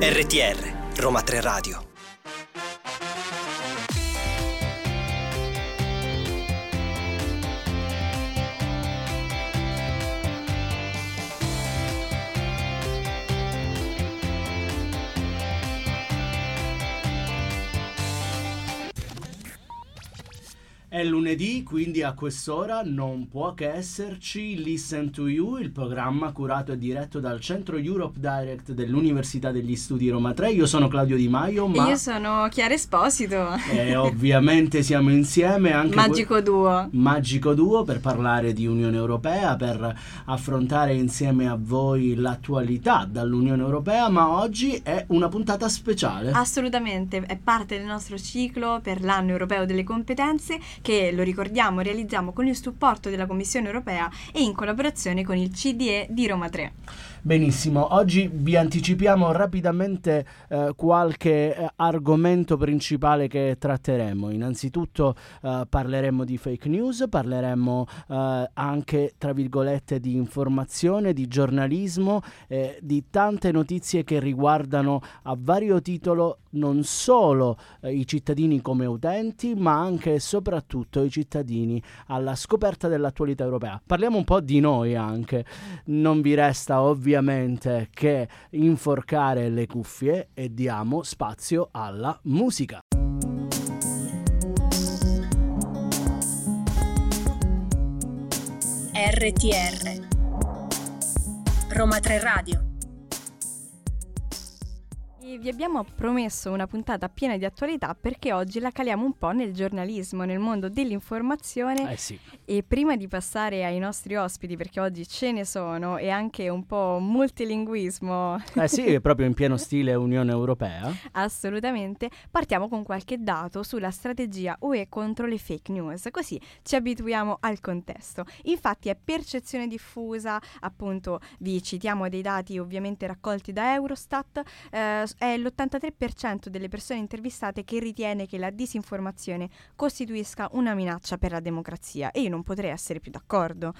RTR Roma 3 Radio È lunedì, quindi a quest'ora non può che esserci Listen to You, il programma curato e diretto dal Centro Europe Direct dell'Università degli Studi Roma 3. Io sono Claudio Di Maio, ma... Io sono Chiara Esposito. E ovviamente siamo insieme anche... Magico que... duo. Magico duo per parlare di Unione Europea, per affrontare insieme a voi l'attualità dall'Unione Europea, ma oggi è una puntata speciale. Assolutamente, è parte del nostro ciclo per l'anno europeo delle competenze che, lo ricordiamo, realizziamo con il supporto della Commissione europea e in collaborazione con il CDE di Roma 3. Benissimo, oggi vi anticipiamo rapidamente eh, qualche eh, argomento principale che tratteremo. Innanzitutto eh, parleremo di fake news, parleremo eh, anche, tra virgolette, di informazione, di giornalismo, di tante notizie che riguardano a vario titolo non solo eh, i cittadini come utenti, ma anche e soprattutto i cittadini alla scoperta dell'attualità europea. Parliamo un po' di noi anche. Non vi resta ovviamente che inforcare le cuffie e diamo spazio alla musica. RTR Roma 3 Radio vi abbiamo promesso una puntata piena di attualità perché oggi la caliamo un po' nel giornalismo, nel mondo dell'informazione. Eh sì. E prima di passare ai nostri ospiti, perché oggi ce ne sono, e anche un po' multilinguismo. Eh sì, proprio in pieno stile Unione Europea. Assolutamente. Partiamo con qualche dato sulla strategia UE contro le fake news, così ci abituiamo al contesto. Infatti è percezione diffusa, appunto vi citiamo dei dati ovviamente raccolti da Eurostat, eh, è l'83% delle persone intervistate che ritiene che la disinformazione costituisca una minaccia per la democrazia e io non potrei essere più d'accordo.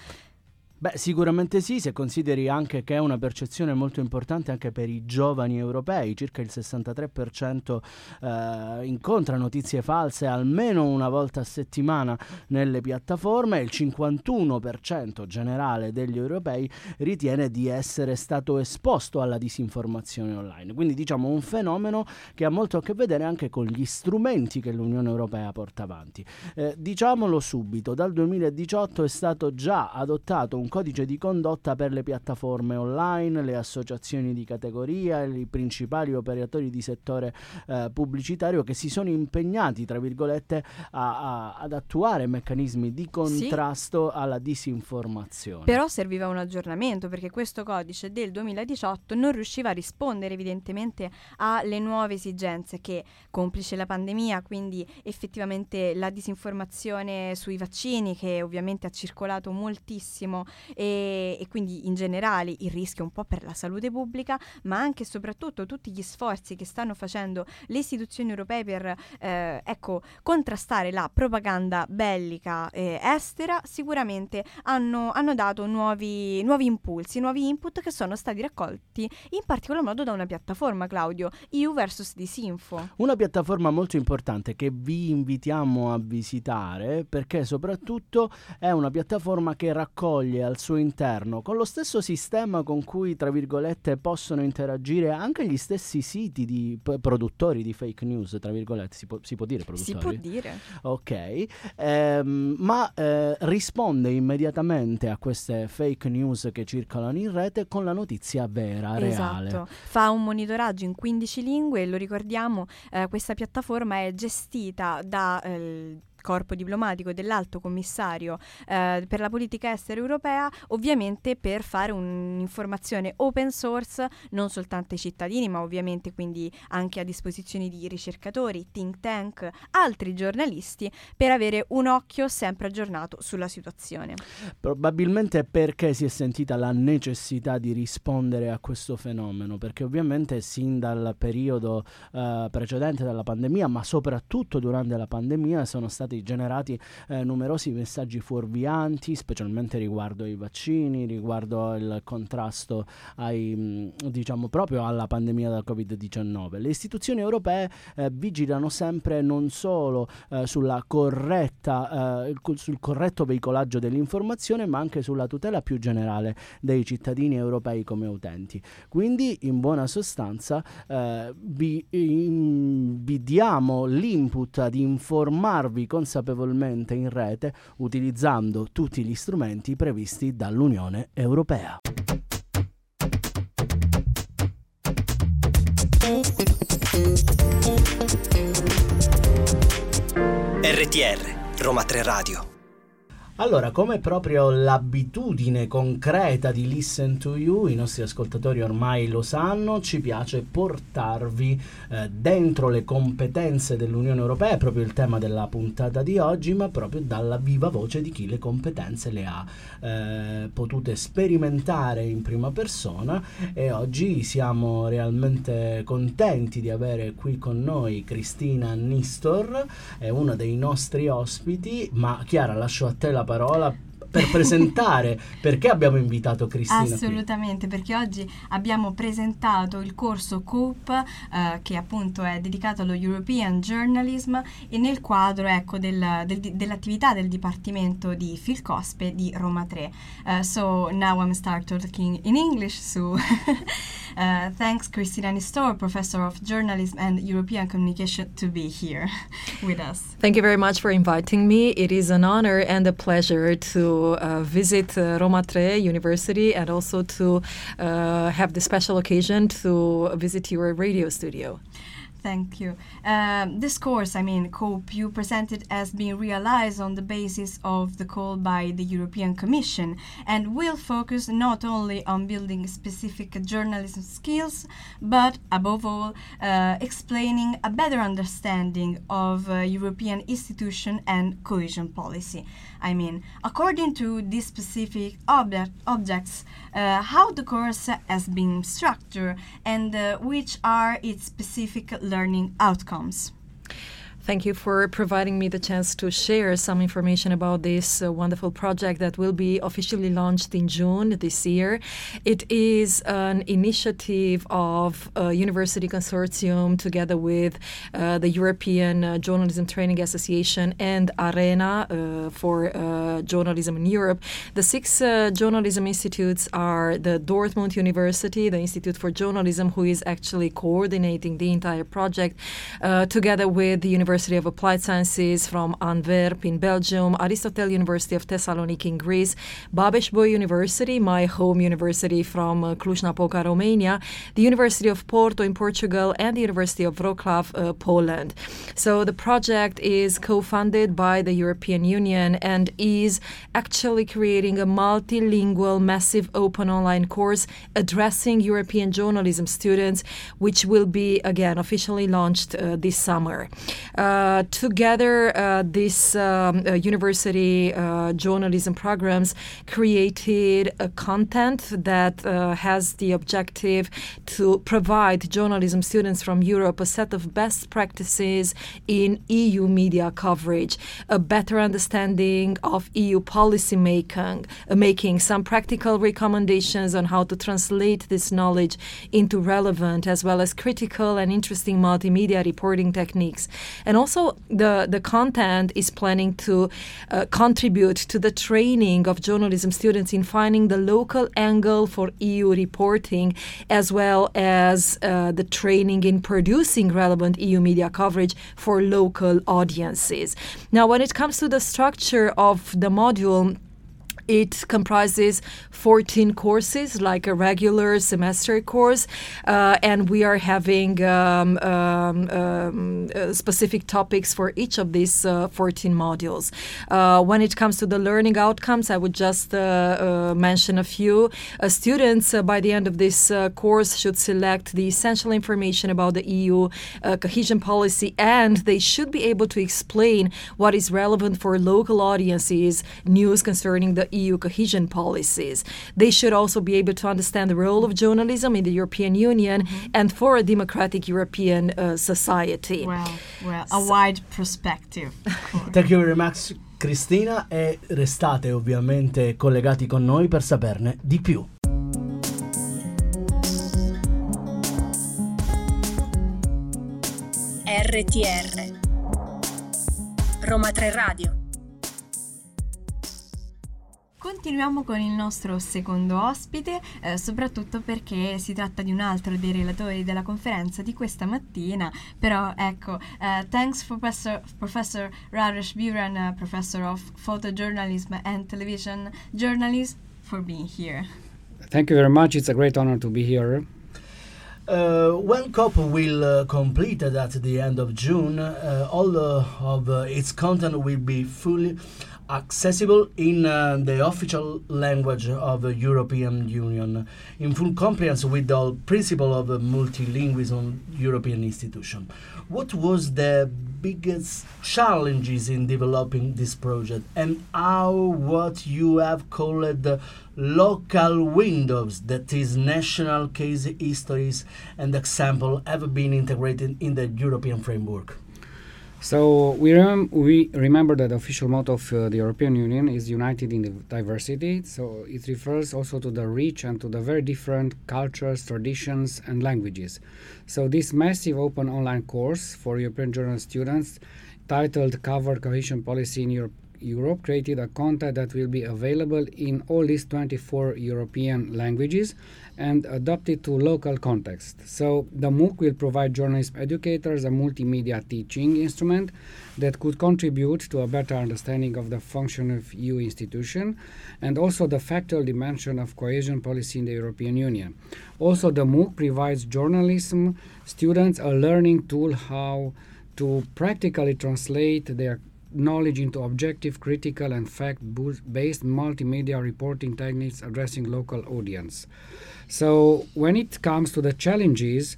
Beh, sicuramente sì, se consideri anche che è una percezione molto importante anche per i giovani europei, circa il 63% eh, incontra notizie false almeno una volta a settimana nelle piattaforme, il 51% generale degli europei ritiene di essere stato esposto alla disinformazione online. Quindi diciamo un fenomeno che ha molto a che vedere anche con gli strumenti che l'Unione Europea porta avanti. Eh, diciamolo subito, dal 2018 è stato già adottato un codice di condotta per le piattaforme online, le associazioni di categoria i principali operatori di settore eh, pubblicitario che si sono impegnati, tra virgolette, a, a, ad attuare meccanismi di contrasto sì. alla disinformazione. Però serviva un aggiornamento perché questo codice del 2018 non riusciva a rispondere evidentemente alle nuove esigenze che, complice la pandemia, quindi effettivamente la disinformazione sui vaccini che ovviamente ha circolato moltissimo e, e, quindi in generale il rischio un po' per la salute pubblica, ma anche e soprattutto tutti gli sforzi che stanno facendo le istituzioni europee per eh, ecco, contrastare la propaganda bellica eh, estera, sicuramente hanno, hanno dato nuovi, nuovi, impulsi, nuovi input che sono stati raccolti in particolar modo da una piattaforma, Claudio, EU vs Disinfo. Una piattaforma molto importante che vi invitiamo a visitare perché soprattutto è una piattaforma che raccoglie al suo interno, con lo stesso sistema con cui, tra virgolette, possono interagire anche gli stessi siti di p- produttori di fake news, tra virgolette, si, può, si può dire produttori? Si può dire. Ok, ehm, ma eh, risponde immediatamente a queste fake news che circolano in rete con la notizia vera, reale. Esatto, fa un monitoraggio in 15 lingue e lo ricordiamo, eh, questa piattaforma è gestita da... Eh, corpo diplomatico dell'alto commissario eh, per la politica estera europea, ovviamente per fare un'informazione open source non soltanto ai cittadini, ma ovviamente quindi anche a disposizione di ricercatori, think tank, altri giornalisti, per avere un occhio sempre aggiornato sulla situazione. Probabilmente perché si è sentita la necessità di rispondere a questo fenomeno, perché ovviamente sin dal periodo eh, precedente della pandemia, ma soprattutto durante la pandemia, sono stati stati generati eh, numerosi messaggi fuorvianti, specialmente riguardo i vaccini, riguardo il contrasto ai, mh, diciamo, proprio alla pandemia da Covid-19. Le istituzioni europee eh, vigilano sempre non solo eh, sulla corretta, eh, sul corretto veicolaggio dell'informazione, ma anche sulla tutela più generale dei cittadini europei come utenti. Quindi, in buona sostanza, eh, vi, in, vi diamo l'input ad informarvi consapevolmente in rete utilizzando tutti gli strumenti previsti dall'Unione Europea. RTR Roma 3 Radio allora, come proprio l'abitudine concreta di Listen to You, i nostri ascoltatori ormai lo sanno, ci piace portarvi eh, dentro le competenze dell'Unione Europea, è proprio il tema della puntata di oggi, ma proprio dalla viva voce di chi le competenze le ha eh, potute sperimentare in prima persona. E oggi siamo realmente contenti di avere qui con noi Cristina Nistor, è una dei nostri ospiti, ma Chiara lascio a te la parola per presentare perché abbiamo invitato Cristina. Assolutamente, qui. perché oggi abbiamo presentato il corso COOP eh, che appunto è dedicato allo European Journalism e nel quadro ecco, del, del, dell'attività del Dipartimento di Filcospe di Roma 3. Uh, eh, so now I'm start talking in English, so uh, thanks Cristina Nistor, Professor of Journalism and European Communication to be here with us. Thank you very much for inviting me. It is an honor and a pleasure to uh, visit uh, Roma Tre University and also to uh, have the special occasion to visit your radio studio. Thank you. Um, this course, I mean, COPE, you presented as being realized on the basis of the call by the European Commission and will focus not only on building specific journalism skills, but above all, uh, explaining a better understanding of uh, European institution and cohesion policy. I mean, according to these specific object, objects, uh, how the course has been structured and uh, which are its specific learning learning outcomes. Thank you for providing me the chance to share some information about this uh, wonderful project that will be officially launched in June this year. It is an initiative of a university consortium together with uh, the European uh, Journalism Training Association and ARENA uh, for uh, journalism in Europe. The six journalism institutes are the Dortmund University, the Institute for Journalism, who is actually coordinating the entire project, together with the University University of Applied Sciences from Antwerp in Belgium, Aristotle University of Thessaloniki in Greece, Babes University, my home university from uh, Cluj-Napoca, Romania, the University of Porto in Portugal, and the University of Wrocław, uh, Poland. So the project is co-funded by the European Union and is actually creating a multilingual, massive open online course addressing European journalism students, which will be again officially launched uh, this summer. Uh, together, uh, this um, uh, university journalism programs created a content that has the objective to provide journalism students from Europe a set of best practices in EU media coverage, a better understanding of EU policy making, making some practical recommendations on how to translate this knowledge into relevant as well as critical and interesting multimedia reporting techniques. And and also the the content is planning to uh, contribute to the training of journalism students in finding the local angle for EU reporting, as well as uh, the training in producing relevant EU media coverage for local audiences. Now, when it comes to the structure of the module it comprises 14 courses, like a regular semester course, uh, and we are having um, um, um, uh, specific topics for each of these uh, 14 modules. Uh, when it comes to the learning outcomes, I would just uh, uh, mention a few. students, by the end of this course, should select the essential information about the EU cohesion policy, and they should be able to explain what is relevant for local audiences, news concerning the EU cohesion policies. They should also be able to understand the role of journalism in the European Union mm-hmm. and for a democratic European uh, society. Well, well, a so, wide perspective. Thank you very much. Cristina e restate ovviamente collegati con noi per saperne di più. RTR Roma 3 Radio Continuiamo con il nostro secondo ospite, eh, soprattutto perché si tratta di un altro dei relatori della conferenza di questa mattina, però ecco, uh, thanks professor, professor Rajesh Biran, uh, Professor of Photojournalism and Television Journalism, for being here. Thank you very much, it's a great honor to be here. Uh, when COP will uh, complete at the end of June, uh, all of its content will be fully accessible in uh, the official language of the European Union, in full compliance with the principle of multilingualism European institution. What was the biggest challenges in developing this project and how what you have called the local windows that is national case histories and example have been integrated in the European framework? So we, rem- we remember that the official motto of uh, the European Union is united in diversity. So it refers also to the rich and to the very different cultures, traditions, and languages. So this massive open online course for European journal students, titled "Cover Cohesion Policy in Europe." Europe created a content that will be available in all these 24 European languages and adapted to local context. So the MOOC will provide journalism educators a multimedia teaching instrument that could contribute to a better understanding of the function of EU institution and also the factual dimension of cohesion policy in the European Union. Also the MOOC provides journalism students a learning tool how to practically translate their knowledge into objective, critical, and fact-based multimedia reporting techniques addressing local audience. So when it comes to the challenges,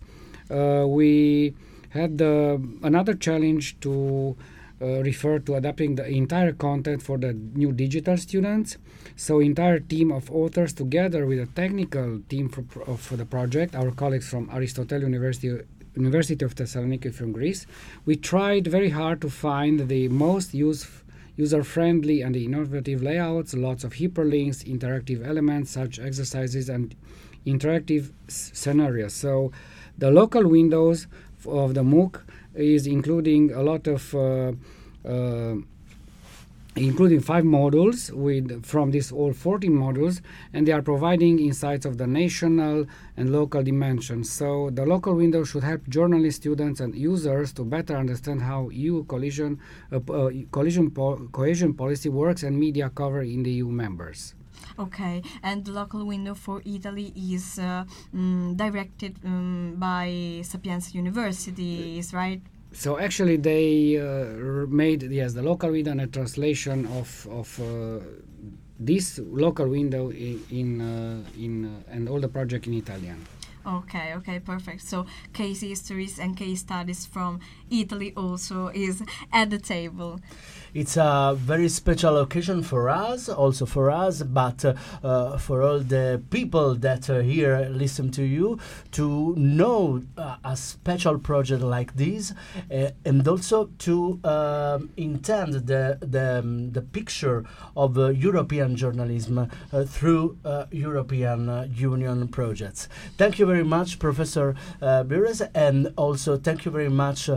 uh, we had another challenge to uh, refer to adapting the entire content for the new digital students. So entire team of authors together with a technical team for, of the project, our colleagues from Aristotle University University of Thessaloniki from Greece, we tried very hard to find the most use, user-friendly and innovative layouts, lots of hyperlinks, interactive elements such exercises and interactive scenarios. So the local windows of the MOOC is including a lot of uh, uh, including five modules with from these all 14 modules and they are providing insights of the national and local dimensions so the local window should help journalists students and users to better understand how eu collision uh, uh, collision po- cohesion policy works and media cover in the eu members Okay, and the local window for Italy is uh, mm, directed um, by Sapienza University, is right? So actually they uh, made yes the local window and a translation of of uh, this local window in in, uh, in uh, and all the project in Italian. Okay, okay, perfect. So case histories and case studies from Italy also is at the table. It's a very special occasion for us, also for us, but uh, uh, for all the people that uh, here listen to you to know uh, a special project like this, uh, and also to um, intend the the, um, the picture of uh, European journalism through European Union projects. Thank you very much, Professor uh, Bures, and also thank you very much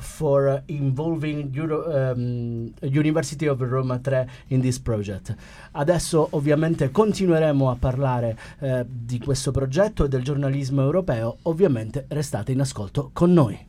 for involving Euro, um, University of Roma 3 in this project. Adesso ovviamente continueremo a parlare eh, di questo progetto e del giornalismo europeo, ovviamente restate in ascolto con noi.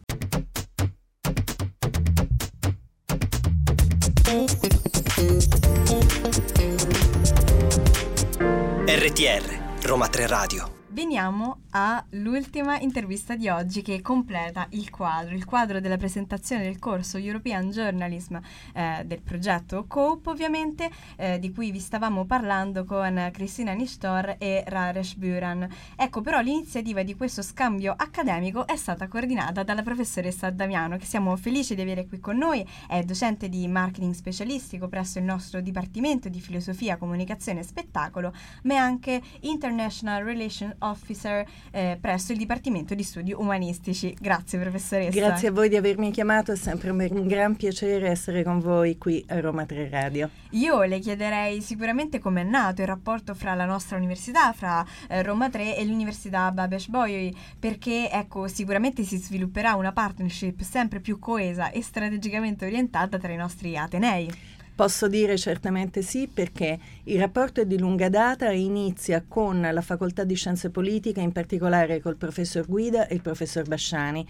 RTR Roma 3 Radio Veniamo all'ultima intervista di oggi che completa il quadro, il quadro della presentazione del corso European Journalism eh, del progetto COPE ovviamente, eh, di cui vi stavamo parlando con Cristina Nistor e Raresh Buran. Ecco però l'iniziativa di questo scambio accademico è stata coordinata dalla professoressa Damiano che siamo felici di avere qui con noi, è docente di marketing specialistico presso il nostro Dipartimento di Filosofia, Comunicazione e Spettacolo, ma è anche International Relations Officer eh, presso il Dipartimento di Studi Umanistici. Grazie professoressa. Grazie a voi di avermi chiamato, è sempre un gran piacere essere con voi qui a Roma 3 Radio. Io le chiederei sicuramente come è nato il rapporto fra la nostra università, fra eh, Roma 3 e l'Università Babesh Bolyai, perché ecco, sicuramente si svilupperà una partnership sempre più coesa e strategicamente orientata tra i nostri atenei. Posso dire certamente sì perché il rapporto è di lunga data e inizia con la facoltà di scienze politiche, in particolare col professor Guida e il professor Basciani.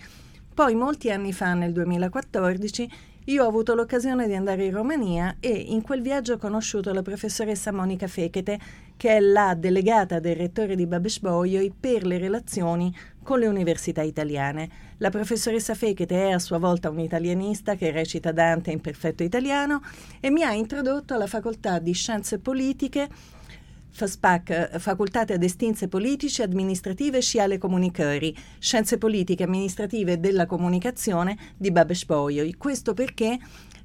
Poi molti anni fa, nel 2014, io ho avuto l'occasione di andare in Romania e in quel viaggio ho conosciuto la professoressa Monica Fechete, che è la delegata del rettore di Babesh Bolyai per le relazioni con le università italiane. La professoressa Fechete è a sua volta un'italianista che recita Dante in perfetto italiano e mi ha introdotto alla facoltà di scienze politiche FASPAC, Facultate ad Estinze Politici, Amministrative e Sciale Comunicari, Scienze Politiche, Amministrative della Comunicazione di Babesh Bolyai. Questo perché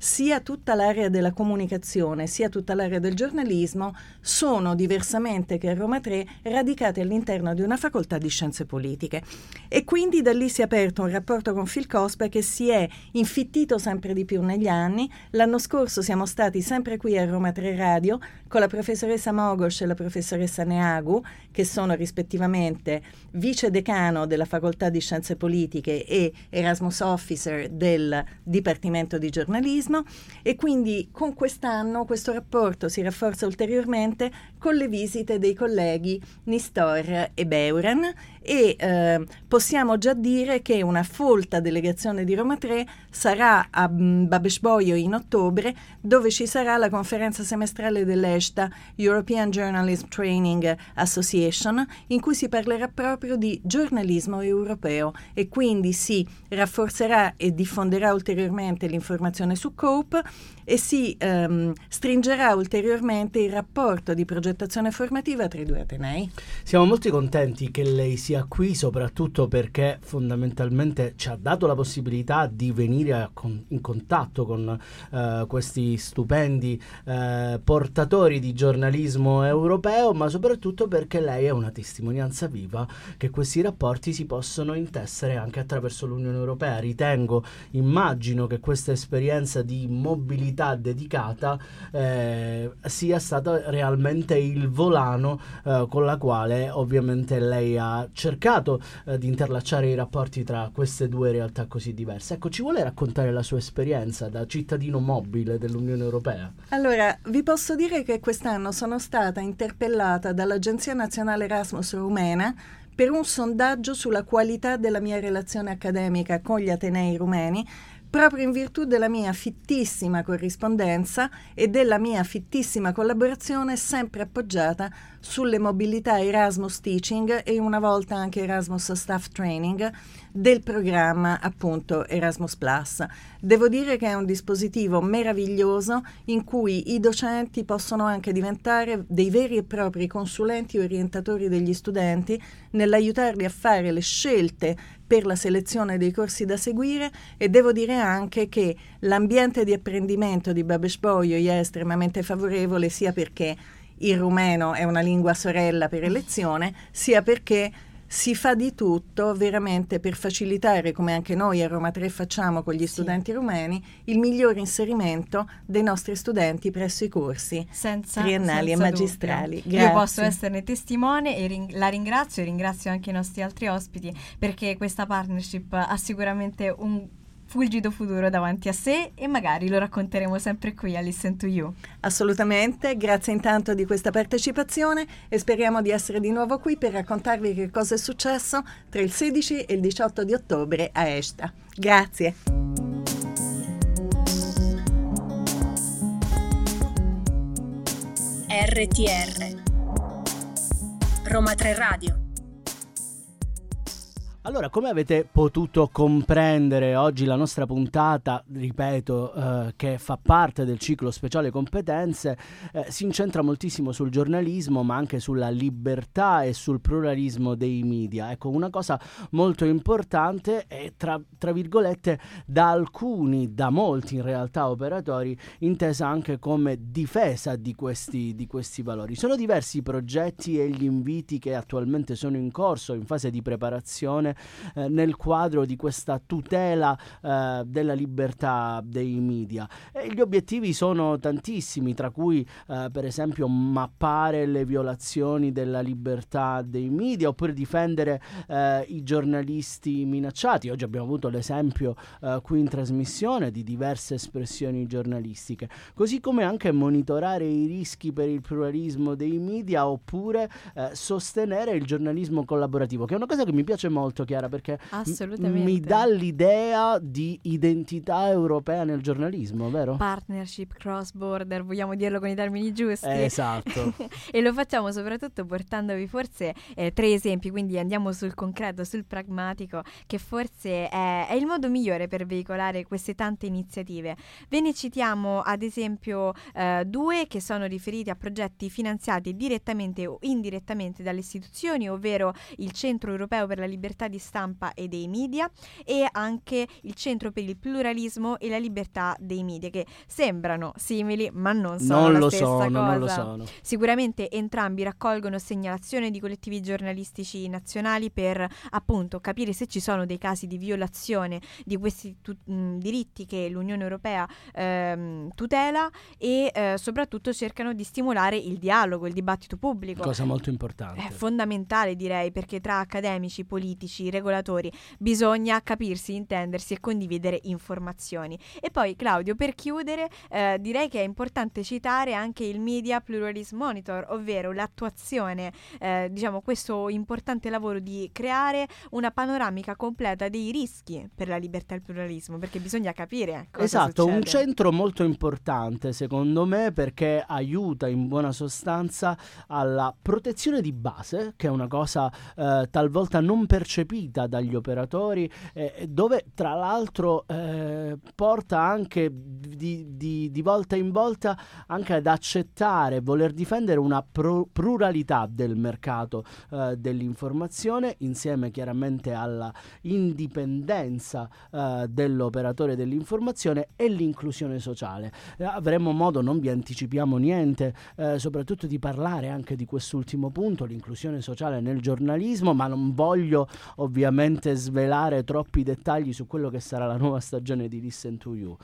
sia tutta l'area della comunicazione sia tutta l'area del giornalismo sono diversamente che a Roma 3 radicate all'interno di una facoltà di scienze politiche e quindi da lì si è aperto un rapporto con Phil Cospa che si è infittito sempre di più negli anni. L'anno scorso siamo stati sempre qui a Roma 3 Radio con la professoressa Mogos e la professoressa Neagu che sono rispettivamente vice decano della facoltà di scienze politiche e Erasmus Officer del Dipartimento di giornalismo turismo e quindi con quest'anno questo rapporto si rafforza ulteriormente con le visite dei colleghi Nistor e Beuren e eh, possiamo già dire che una folta delegazione di Roma 3 sarà a mm, Babesboio in ottobre dove ci sarà la conferenza semestrale dell'ESTA European Journalism Training Association in cui si parlerà proprio di giornalismo europeo e quindi si rafforzerà e diffonderà ulteriormente l'informazione su COPE e si ehm, stringerà ulteriormente il rapporto di progettazione formativa tra i due Atenei. Siamo molto contenti che lei sia qui, soprattutto perché fondamentalmente ci ha dato la possibilità di venire con, in contatto con eh, questi stupendi eh, portatori di giornalismo europeo, ma soprattutto perché lei è una testimonianza viva che questi rapporti si possono intessere anche attraverso l'Unione Europea. Ritengo, immagino che questa esperienza di mobilità dedicata eh, sia stato realmente il volano eh, con la quale ovviamente lei ha eh, di interlacciare i rapporti tra queste due realtà così diverse. Ecco, ci vuole raccontare la sua esperienza da cittadino mobile dell'Unione Europea? Allora, vi posso dire che quest'anno sono stata interpellata dall'Agenzia Nazionale Erasmus Rumena per un sondaggio sulla qualità della mia relazione accademica con gli Atenei rumeni proprio in virtù della mia fittissima corrispondenza e della mia fittissima collaborazione sempre appoggiata sulle mobilità Erasmus Teaching e una volta anche Erasmus Staff Training del programma appunto Erasmus Plus. Devo dire che è un dispositivo meraviglioso in cui i docenti possono anche diventare dei veri e propri consulenti orientatori degli studenti nell'aiutarli a fare le scelte per la selezione dei corsi da seguire e devo dire anche che l'ambiente di apprendimento di Babesh Bolyai è estremamente favorevole sia perché il rumeno è una lingua sorella per elezione, sia perché si fa di tutto veramente per facilitare, come anche noi a Roma 3 facciamo con gli studenti sì. rumeni, il miglior inserimento dei nostri studenti presso i corsi senza, triennali senza e magistrali. Io posso esserne testimone e ring- la ringrazio e ringrazio anche i nostri altri ospiti perché questa partnership ha sicuramente un fulgido futuro davanti a sé e magari lo racconteremo sempre qui a Listen to You. Assolutamente, grazie intanto di questa partecipazione e speriamo di essere di nuovo qui per raccontarvi che cosa è successo tra il 16 e il 18 di ottobre a Esta. Grazie. RTR Roma 3 Radio Allora, come avete potuto comprendere oggi la nostra puntata, ripeto, eh, che fa parte del ciclo speciale competenze, eh, si incentra moltissimo sul giornalismo, ma anche sulla libertà e sul pluralismo dei media. Ecco, una cosa molto importante è, tra, tra virgolette, da alcuni, da molti in realtà operatori, intesa anche come difesa di questi, di questi valori. Sono diversi i progetti e gli inviti che attualmente sono in corso, in fase di preparazione eh, nel quadro di questa tutela eh, della libertà dei media. E gli obiettivi sono tantissimi, tra cui eh, per esempio mappare le violazioni della libertà dei media oppure difendere eh, i giornalisti minacciati. Oggi abbiamo avuto l'esempio eh, qui in trasmissione di diverse espressioni giornalistiche, così come anche monitorare i rischi per il pluralismo dei media oppure sostenere il giornalismo collaborativo, che è una cosa che mi piace molto molto chiara perché m- mi dà l'idea di identità europea nel giornalismo, vero? Partnership, cross border, vogliamo dirlo con i termini giusti. Eh, esatto. e lo facciamo soprattutto portandovi forse eh, tre esempi, quindi andiamo sul concreto, sul pragmatico, che forse è, è, il modo migliore per veicolare queste tante iniziative. Ve ne citiamo ad esempio eh, due che sono riferiti a progetti finanziati direttamente o indirettamente dalle istituzioni, ovvero il Centro Europeo per la Libertà di stampa e dei media e anche il Centro per il pluralismo e la libertà dei media che sembrano simili ma non sono non la stessa sono, cosa. Non lo sono. Sicuramente entrambi raccolgono segnalazioni di collettivi giornalistici nazionali per appunto capire se ci sono dei casi di violazione di questi tu- mh, diritti che l'Unione Europea ehm, tutela e eh, soprattutto cercano di stimolare il dialogo, il dibattito pubblico. Cosa molto importante. È fondamentale direi perché tra accademici, politici, politici, regolatori, bisogna capirsi, intendersi e condividere informazioni. E poi Claudio, per chiudere, eh, direi che è importante citare anche il Media Pluralism Monitor, ovvero l'attuazione, eh, diciamo, questo importante lavoro di creare una panoramica completa dei rischi per la libertà e il pluralismo, perché bisogna capire cosa Esatto, succede. un centro molto importante secondo me perché aiuta in buona sostanza alla protezione di base, che è una cosa eh, talvolta non percepita percepita dagli operatori, eh, dove tra l'altro eh, porta anche di, di, di, volta in volta anche ad accettare, voler difendere una pro- pluralità del mercato eh, dell'informazione insieme chiaramente alla indipendenza eh, dell'operatore dell'informazione e l'inclusione sociale. Eh, avremo modo, non vi anticipiamo niente, eh, soprattutto di parlare anche di quest'ultimo punto, l'inclusione sociale nel giornalismo, ma non voglio ovviamente svelare troppi dettagli su quello che sarà la nuova stagione di Listen to You.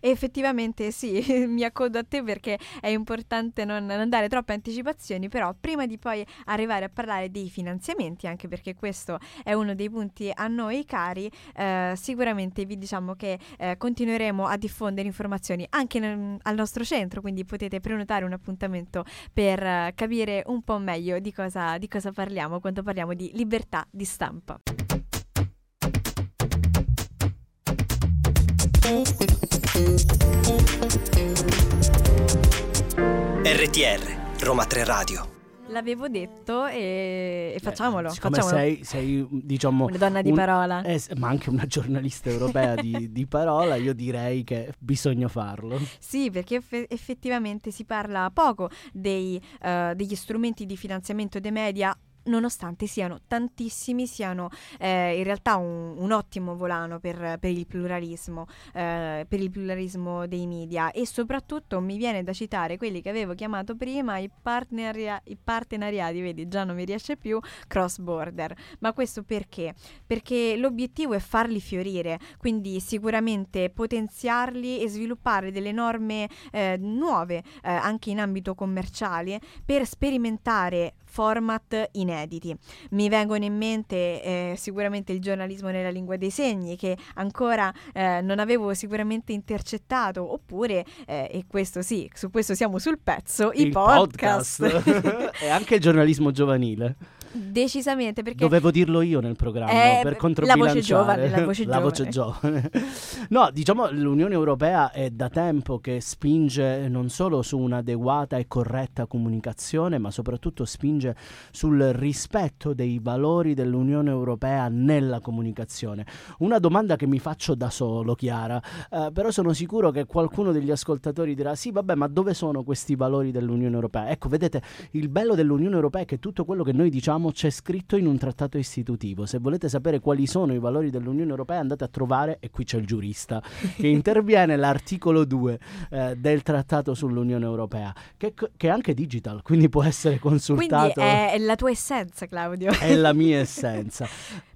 Effettivamente sì, mi accodo a te perché è importante non, non, dare troppe anticipazioni, però prima di poi arrivare a parlare dei finanziamenti, anche perché questo è uno dei punti a noi cari, eh, sicuramente vi diciamo che eh, continueremo a diffondere informazioni anche nel, al nostro centro, quindi potete prenotare un appuntamento per eh, capire un po' meglio di cosa, di cosa parliamo quando parliamo di libertà di stampa. RTR Roma 3 Radio L'avevo detto e, e facciamolo. Eh, siccome facciamolo. sei, sei, diciamo, una donna di un, parola, eh, ma anche una giornalista europea di, di, parola, io direi che bisogna farlo. Sì, perché eff- effettivamente si parla poco dei, uh, degli strumenti di finanziamento dei media nonostante siano tantissimi, siano eh, in realtà un, un, ottimo volano per, per il pluralismo, eh, per il pluralismo dei media e soprattutto mi viene da citare quelli che avevo chiamato prima i, partneria- i partenariati, vedi già non mi riesce più, cross border. Ma questo perché? Perché l'obiettivo è farli fiorire, quindi sicuramente potenziarli e sviluppare delle norme eh, nuove eh, anche in ambito commerciale per sperimentare format inediti. Mi vengono in mente eh, sicuramente il giornalismo nella lingua dei segni che ancora eh, non avevo sicuramente intercettato, oppure, eh, e questo sì, su questo siamo sul pezzo, il i podcast. podcast. e anche il giornalismo giovanile. Decisamente, perché Dovevo dirlo io nel programma Eh, per la controbilanciare voce giovane, la voce La voce giovane. no, diciamo l'Unione Europea è da tempo che spinge non solo su un'adeguata e corretta comunicazione, ma soprattutto spinge sul rispetto dei valori dell'Unione Europea nella comunicazione. Una domanda che mi faccio da solo, Chiara, eh, però sono sicuro che qualcuno degli ascoltatori dirà sì, vabbè, ma dove sono questi valori dell'Unione Europea? Ecco, vedete, il bello dell'Unione Europea è che tutto quello che noi diciamo c'è scritto in un trattato istitutivo. Se volete sapere quali sono i valori dell'Unione Europea andate a trovare, e qui c'è il giurista, che interviene l'articolo 2 eh, del trattato sull'Unione Europea, che, che, è anche digital, quindi può essere consultato. Quindi è la tua essenza, Claudio. È la mia essenza.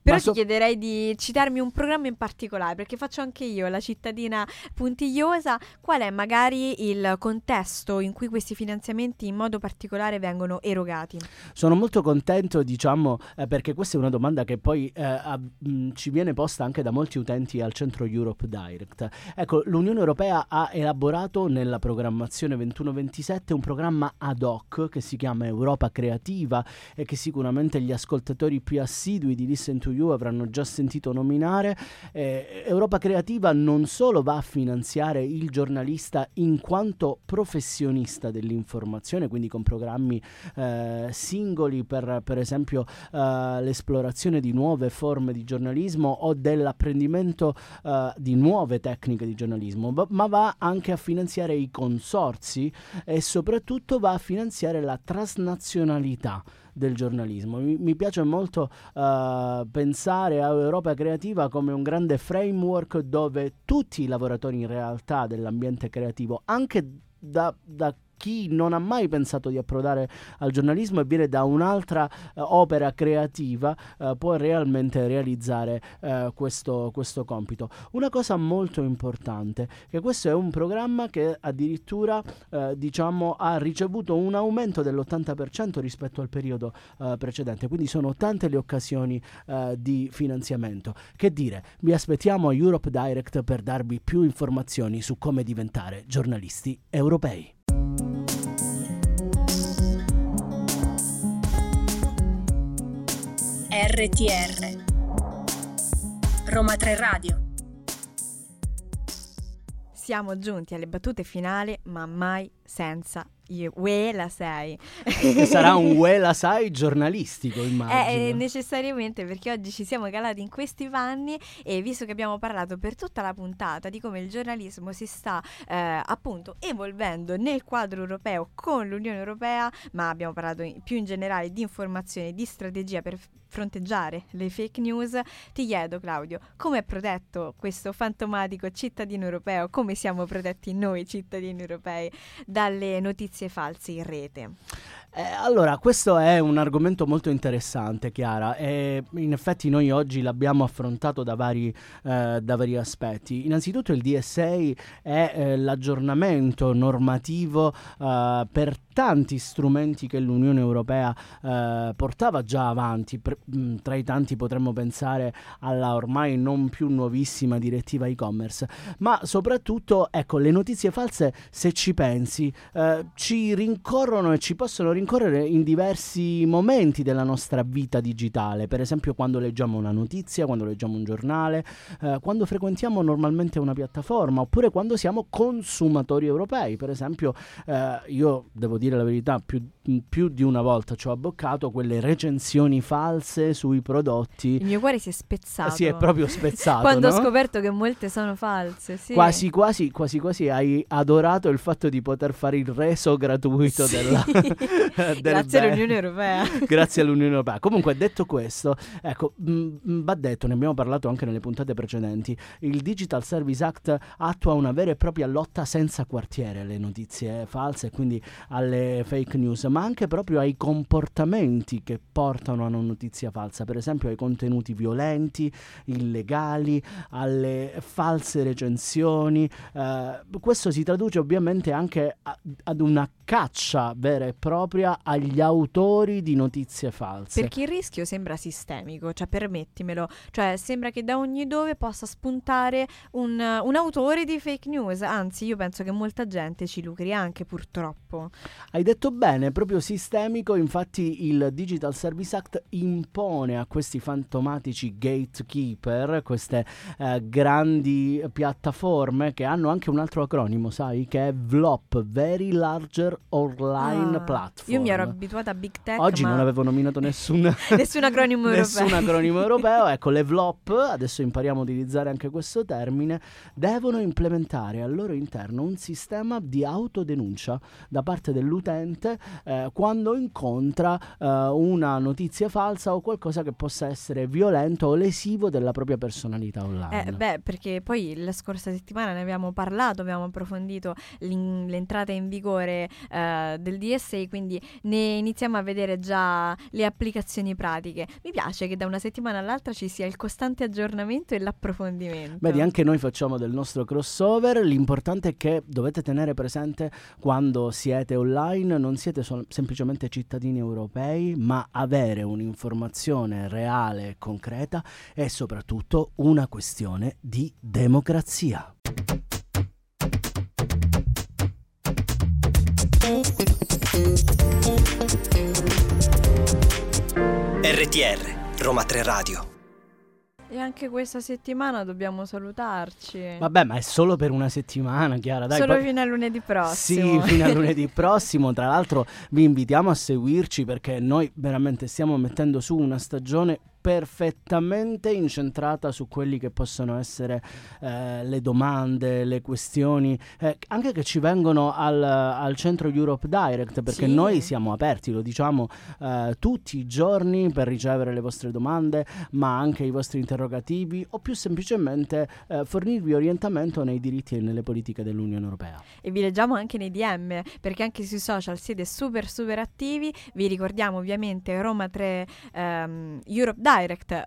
Però Ma ti so- chiederei di citarmi un programma in particolare, perché faccio anche io la cittadina puntigliosa. Qual è magari il contesto in cui questi finanziamenti in modo particolare vengono erogati? Sono molto contento, diciamo, eh, perché questa è una domanda che poi eh, a- mh, ci viene posta anche da molti utenti al centro Europe Direct. Ecco, l'Unione Europea ha elaborato nella programmazione 21-27 un programma ad hoc che si chiama Europa Creativa e che sicuramente gli ascoltatori più assidui di Listen to You avranno già sentito nominare. Eh, Europa Creativa non solo va a finanziare il giornalista in quanto professionista dell'informazione, quindi con programmi eh, singoli per, per esempio eh, l'esplorazione di nuove forme di giornalismo o dell'apprendimento eh, di nuove tecniche di giornalismo, ma va anche a finanziare i consorzi e soprattutto va a finanziare la trasnazionalità del giornalismo. Mi, mi piace molto eh, pensare a Europa Creativa come un grande framework dove tutti i lavoratori in realtà dell'ambiente creativo, anche da, da chi non ha mai pensato di approdare al giornalismo e viene da un'altra eh, opera creativa eh, può realmente realizzare eh, questo, questo compito. Una cosa molto importante, che questo è un programma che addirittura eh, diciamo, ha ricevuto un aumento dell'80% rispetto al periodo eh, precedente, quindi sono tante le occasioni eh, di finanziamento. Che dire, vi aspettiamo a Europe Direct per darvi più informazioni su come diventare giornalisti europei. RTR Roma 3 Radio. Siamo giunti alle battute finali, ma mai senza io. Uè, la sei. Che sarà un Wela Sai giornalistico, Eh, immagino. eh, necessariamente perché oggi ci siamo calati in questi panni e visto che abbiamo parlato per tutta la puntata di come il giornalismo si sta eh, appunto evolvendo nel quadro europeo con l'Unione Europea, ma abbiamo parlato in- più in generale di informazione, di strategia per f- fronteggiare le fake news, ti chiedo Claudio, come è protetto questo fantomatico cittadino europeo, come siamo protetti noi cittadini europei dalle notizie false in rete? Eh, allora, questo è un argomento molto interessante, Chiara, e in effetti noi oggi l'abbiamo affrontato da vari, eh, da vari aspetti. Innanzitutto il DSA è eh, l'aggiornamento normativo eh, per tanti strumenti che l'Unione Europea eh, portava già avanti. Per- mh, tra i tanti potremmo pensare alla ormai non più nuovissima direttiva e-commerce, ma soprattutto, ecco, le notizie false, se ci pensi, eh, ci rincorrono e ci possono rincorrere in diversi momenti della nostra vita digitale, per esempio quando leggiamo una notizia, quando leggiamo un giornale, eh, quando frequentiamo normalmente una piattaforma, oppure quando siamo consumatori europei, per esempio eh, io devo dire la verità, più, più di una volta ci ho abboccato quelle recensioni false sui prodotti. Il mio cuore si è spezzato. Si è proprio spezzato. Quando no? ho scoperto che molte sono false, sì. Quasi quasi, quasi quasi hai adorato il fatto di poter fare il reso gratuito Sì. della, del Grazie bene. all'Unione Europea. Grazie all'Unione Europea. Comunque, detto questo, ecco, mh, mh, va detto, ne abbiamo parlato anche nelle puntate precedenti, il Digital Service Act attua una vera e propria lotta senza quartiere alle notizie false, quindi alle fake news, ma anche proprio ai comportamenti che portano a una notizia falsa, per esempio ai contenuti violenti, illegali, alle false recensioni. Eh, questo si traduce ovviamente anche a- ad una caccia vera e propria agli autori di notizie false. Perché il rischio sembra sistemico, cioè permettimelo, cioè sembra che da ogni dove possa spuntare un, un autore di fake news, anzi io penso che molta gente ci lucri anche purtroppo. Hai detto bene, proprio sistemico, infatti il Digital Service Act impone a questi fantomatici gatekeeper, queste eh, grandi piattaforme che hanno anche un altro acronimo, sai, che è VLOP, Very Larger Online Ah, Platform. Io mi ero abituata a Big Tech, Oggi non avevo nominato nessun, nessun acronimo europeo. nessun acronimo europeo. Ecco, le VLOP, adesso impariamo a utilizzare anche questo termine, devono implementare al loro interno un sistema di autodenuncia da parte dell'utente eh, quando incontra eh, una notizia falsa o qualcosa che possa essere violento o lesivo della propria personalità online. Eh, beh, perché poi la scorsa settimana ne abbiamo parlato, abbiamo approfondito l'entrata in vigore eh, del DSA, quindi ne iniziamo a vedere già le applicazioni pratiche. Mi piace che da una settimana all'altra ci sia il costante aggiornamento e l'approfondimento. Vedi, anche noi facciamo del nostro crossover. L'importante è che dovete tenere presente quando siete online, non siete sol- semplicemente cittadini europei, ma avere un'informazione reale e concreta è soprattutto una questione di democrazia. RTR, Roma 3 Radio. E anche questa settimana dobbiamo salutarci. Vabbè, ma è solo per una settimana, Chiara. Dai, Solo poi- fino a lunedì prossimo. Sì, fino a lunedì prossimo. Tra l'altro vi invitiamo a seguirci perché noi veramente stiamo mettendo su una stagione perfettamente incentrata su quelli che possono essere eh, le domande, le questioni, eh, anche che ci vengono al, al centro Europe Direct, perché Sì. noi siamo aperti, lo diciamo eh, tutti i giorni per ricevere le vostre domande, ma anche i vostri interrogativi o più semplicemente eh, fornirvi orientamento nei diritti e nelle politiche dell'Unione Europea. e vi leggiamo anche nei DM perché anche sui social siete super super attivi vi ricordiamo ovviamente Roma 3 ehm, Europe Direct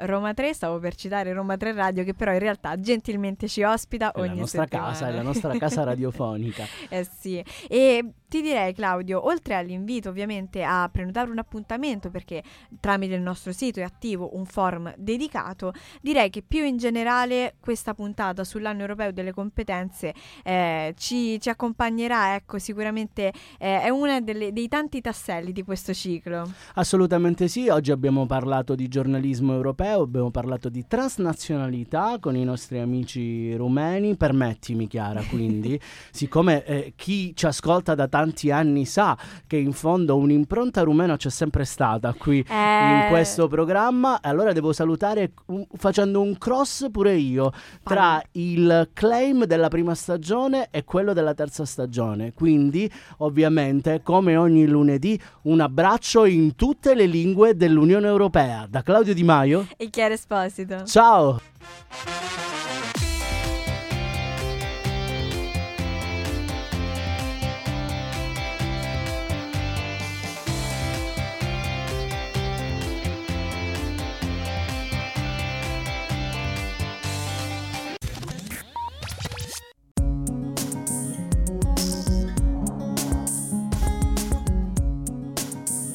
Roma 3 stavo per citare Roma 3 Radio che però in realtà gentilmente ci ospita È ogni la nostra settimana. casa, è la nostra casa radiofonica. Eh sì, e ti direi Claudio, oltre all'invito ovviamente a prenotare un appuntamento perché tramite il nostro sito è attivo un forum dedicato, direi che più in generale questa puntata sull'anno europeo delle competenze eh, ci, ci accompagnerà, ecco sicuramente eh, è uno dei tanti tasselli di questo ciclo. Assolutamente sì, oggi abbiamo parlato di giornalismo europeo, abbiamo parlato di transnazionalità con i nostri amici rumeni. Permettimi Chiara, quindi, siccome eh, chi ci ascolta da tanti anni sa che in fondo un'impronta rumena c'è sempre stata qui in Eh, questo programma, allora devo salutare un- facendo un cross pure io tra il claim della prima stagione e quello della terza stagione. Quindi, ovviamente, come ogni lunedì, un abbraccio in tutte le lingue dell'Unione Europea. Da Claudio Di Maio. E Chiara Esposito. Ciao!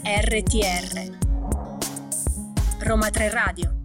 RTR Roma 3 Radio